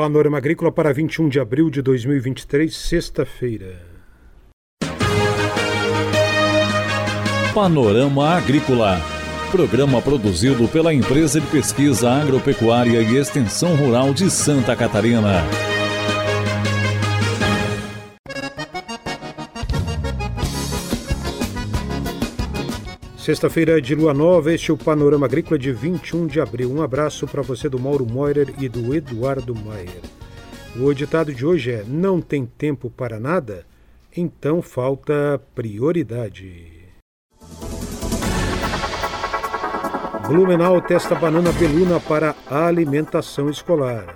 Panorama Agrícola para 21 de abril de 2023, sexta-feira. Panorama Agrícola. Programa produzido pela Empresa de Pesquisa Agropecuária e Extensão Rural de Santa Catarina. Sexta-feira de lua nova, este é o Panorama Agrícola de 21 de abril. Um abraço para você do Mauro Moirer e do Eduardo Maier. O ditado de hoje é: Não tem tempo para nada? Então falta prioridade. Blumenau testa banana beluna para alimentação escolar.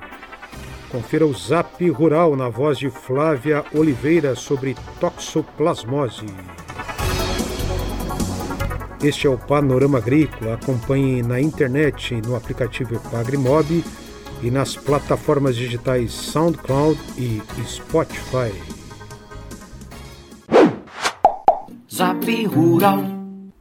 Confira o Zap Rural na voz de Flávia Oliveira sobre toxoplasmose. Este é o Panorama Agrícola. Acompanhe na internet, no aplicativo Epagrimob e nas plataformas digitais SoundCloud e Spotify. Zap Rural.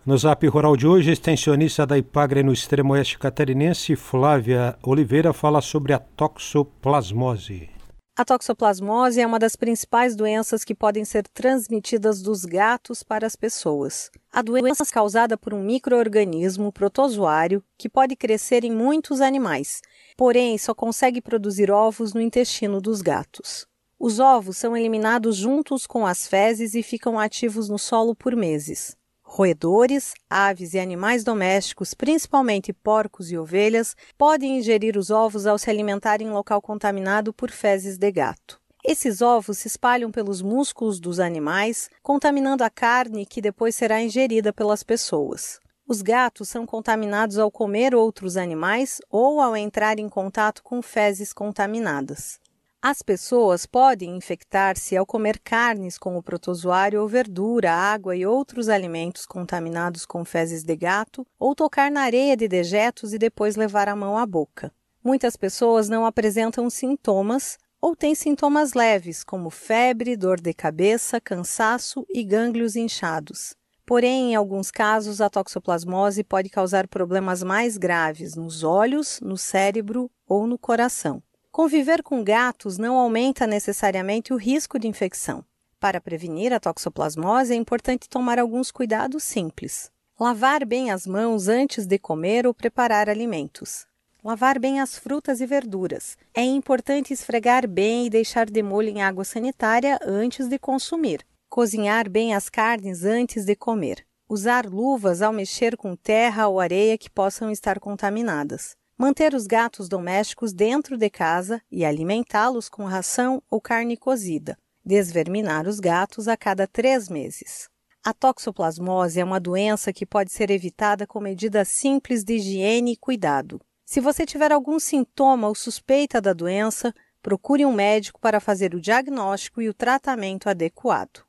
No Zap Rural de hoje, a extensionista da Ipagre no extremo oeste catarinense, Flávia Oliveira, fala sobre a toxoplasmose. A toxoplasmose é uma das principais doenças que podem ser transmitidas dos gatos para as pessoas. A doença causada por um microorganismo protozoário que pode crescer em muitos animais, porém só consegue produzir ovos no intestino dos gatos. Os ovos são eliminados juntos com as fezes e ficam ativos no solo por meses. Roedores, aves e animais domésticos, principalmente porcos e ovelhas, podem ingerir os ovos ao se alimentarem em local contaminado por fezes de gato. Esses ovos se espalham pelos músculos dos animais, contaminando a carne que depois será ingerida pelas pessoas. Os gatos são contaminados ao comer outros animais ou ao entrar em contato com fezes contaminadas. As pessoas podem infectar-se ao comer carnes com o protozoário ou verdura, água e outros alimentos contaminados com fezes de gato, ou tocar na areia de dejetos e depois levar a mão à boca. Muitas pessoas não apresentam sintomas ou têm sintomas leves, como febre, dor de cabeça, cansaço e gânglios inchados. Porém, em alguns casos, a toxoplasmose pode causar problemas mais graves nos olhos, no cérebro ou no coração. Conviver com gatos não aumenta necessariamente o risco de infecção. Para prevenir a toxoplasmose, é importante tomar alguns cuidados simples. Lavar bem as mãos antes de comer ou preparar alimentos. Lavar bem as frutas e verduras. É importante esfregar bem e deixar de molho em água sanitária antes de consumir. Cozinhar bem as carnes antes de comer. Usar luvas ao mexer com terra ou areia que possam estar contaminadas manter os gatos domésticos dentro de casa e alimentá-los com ração ou carne cozida, desverminar os gatos a cada três meses. A toxoplasmose é uma doença que pode ser evitada com medidas simples de higiene e cuidado. Se você tiver algum sintoma ou suspeita da doença, procure um médico para fazer o diagnóstico e o tratamento adequado.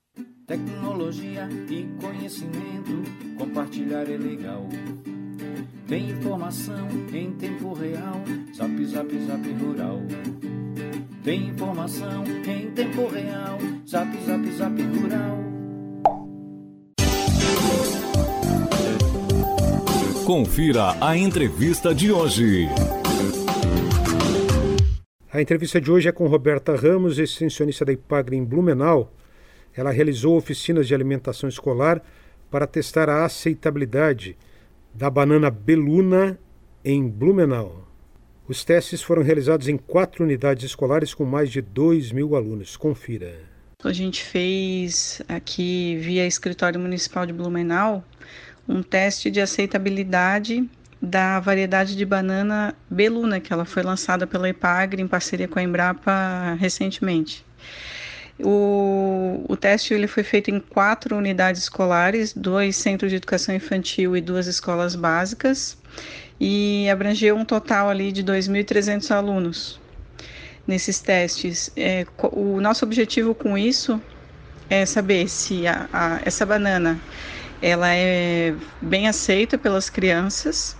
Tecnologia e conhecimento, compartilhar é legal. Tem informação em tempo real, zap zap zap rural. Tem informação em tempo real, zap zap zap rural. Confira a entrevista de hoje. A entrevista de hoje é com Roberta Ramos, extensionista da Ipagre em Blumenau. Ela realizou oficinas de alimentação escolar para testar a aceitabilidade da banana Beluna em Blumenau. Os testes foram realizados em quatro unidades escolares com mais de 2 mil alunos. Confira. A gente fez aqui via Escritório Municipal de Blumenau um teste de aceitabilidade da variedade de banana Beluna, que ela foi lançada pela Ipagre em parceria com a Embrapa recentemente. O, o teste ele foi feito em quatro unidades escolares, dois centros de educação infantil e duas escolas básicas, e abrangeu um total ali de 2.300 alunos nesses testes. É, o nosso objetivo com isso é saber se a, a, essa banana ela é bem aceita pelas crianças,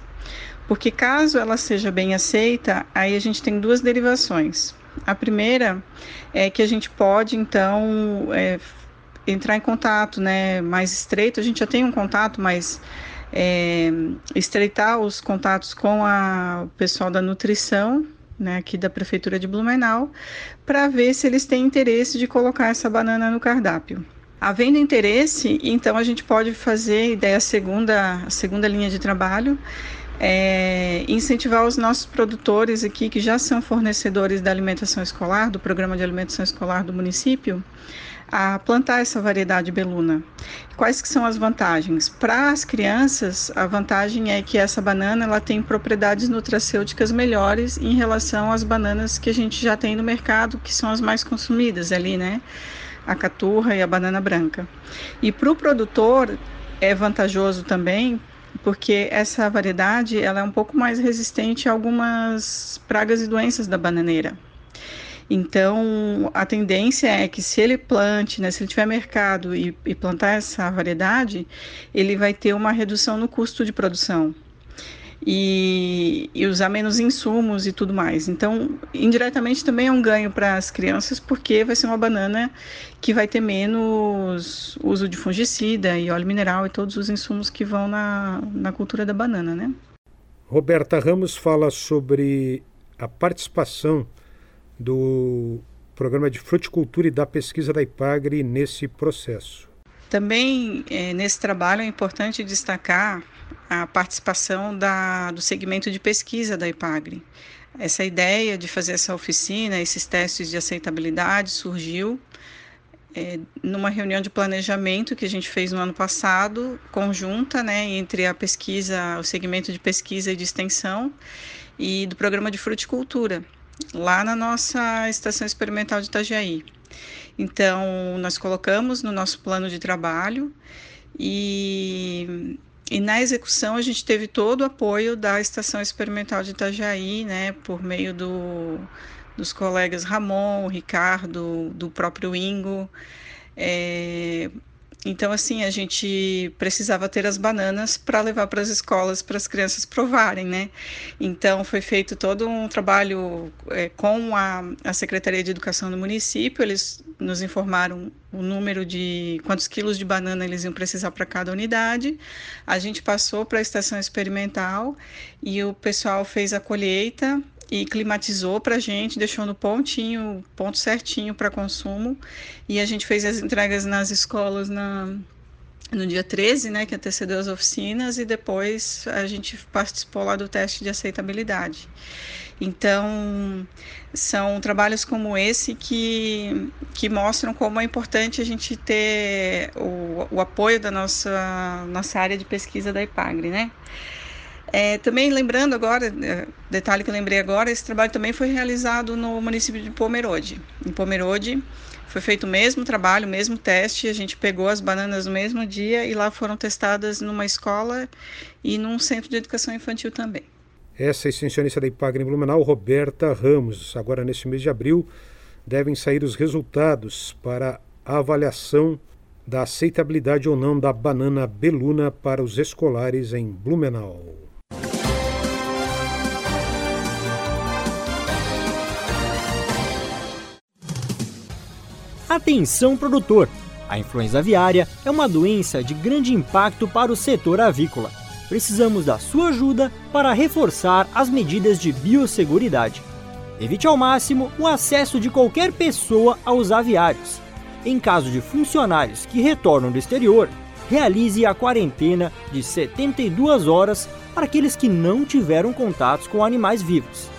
porque caso ela seja bem aceita, aí a gente tem duas derivações. A primeira é que a gente pode, então, é, entrar em contato né, mais estreito. A gente já tem um contato, mas é, estreitar os contatos com a, o pessoal da nutrição né, aqui da Prefeitura de Blumenau, para ver se eles têm interesse de colocar essa banana no cardápio. Havendo interesse, então a gente pode fazer, ideia segunda, a segunda linha de trabalho, é, incentivar os nossos produtores aqui, que já são fornecedores da alimentação escolar, do programa de alimentação escolar do município, a plantar essa variedade beluna. Quais que são as vantagens? Para as crianças, a vantagem é que essa banana ela tem propriedades nutracêuticas melhores em relação às bananas que a gente já tem no mercado, que são as mais consumidas ali, né? A caturra e a banana branca. E para o produtor é vantajoso também, porque essa variedade ela é um pouco mais resistente a algumas pragas e doenças da bananeira. Então, a tendência é que se ele plante, né, se ele tiver mercado e, e plantar essa variedade, ele vai ter uma redução no custo de produção. E, e, usar menos insumos e tudo mais. Então, indiretamente também é um ganho para as crianças, porque vai ser uma banana que vai ter menos uso de fungicida e óleo mineral e todos os insumos que vão na, na cultura da banana, né? Roberta Ramos fala sobre a participação do programa de fruticultura e da pesquisa da IPAGRE nesse processo. Também é, nesse trabalho é importante destacar a participação da, do segmento de pesquisa da IPAGRE. Essa ideia de fazer essa oficina, esses testes de aceitabilidade surgiu é, numa reunião de planejamento que a gente fez no ano passado, conjunta, né, entre a pesquisa, o segmento de pesquisa e de extensão e do programa de fruticultura lá na nossa estação experimental de Itajaí. Então, nós colocamos no nosso plano de trabalho e, e na execução a gente teve todo o apoio da estação experimental de Itajaí, né, por meio do, dos colegas Ramon, Ricardo, do próprio Ingo. É, então, assim, a gente precisava ter as bananas para levar para as escolas para as crianças provarem, né? Então, foi feito todo um trabalho é, com a, a Secretaria de Educação do município. Eles nos informaram o número de quantos quilos de banana eles iam precisar para cada unidade. A gente passou para a estação experimental e o pessoal fez a colheita e climatizou para a gente, deixou no pontinho, ponto certinho para consumo. E a gente fez as entregas nas escolas na, no dia 13, né, que antecedeu as oficinas, e depois a gente participou lá do teste de aceitabilidade. Então, são trabalhos como esse que, que mostram como é importante a gente ter o, o apoio da nossa, nossa área de pesquisa da IPAGRE, né? É, também lembrando agora, é, detalhe que eu lembrei agora, esse trabalho também foi realizado no município de Pomerode. Em Pomerode foi feito o mesmo trabalho, o mesmo teste, a gente pegou as bananas no mesmo dia e lá foram testadas numa escola e num centro de educação infantil também. Essa extensionista da IPAGRE em Blumenau, Roberta Ramos. Agora, nesse mês de abril, devem sair os resultados para a avaliação da aceitabilidade ou não da banana beluna para os escolares em Blumenau. Atenção produtor! A influenza aviária é uma doença de grande impacto para o setor avícola. Precisamos da sua ajuda para reforçar as medidas de biosseguridade. Evite ao máximo o acesso de qualquer pessoa aos aviários. Em caso de funcionários que retornam do exterior, realize a quarentena de 72 horas para aqueles que não tiveram contatos com animais vivos.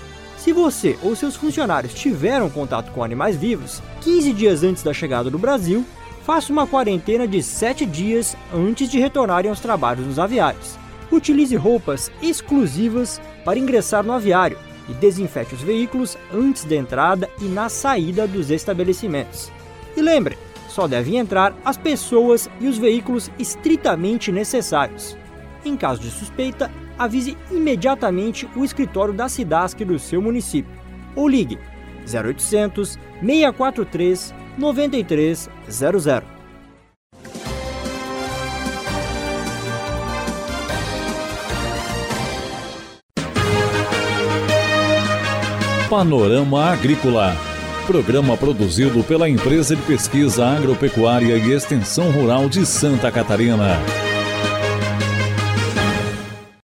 Se você ou seus funcionários tiveram contato com animais vivos 15 dias antes da chegada do Brasil, faça uma quarentena de 7 dias antes de retornarem aos trabalhos nos aviários. Utilize roupas exclusivas para ingressar no aviário e desinfete os veículos antes da entrada e na saída dos estabelecimentos. E lembre, só devem entrar as pessoas e os veículos estritamente necessários. Em caso de suspeita, avise imediatamente o escritório da SIDASC do seu município ou ligue 0800 643 9300. Panorama Agrícola. Programa produzido pela Empresa de Pesquisa Agropecuária e Extensão Rural de Santa Catarina.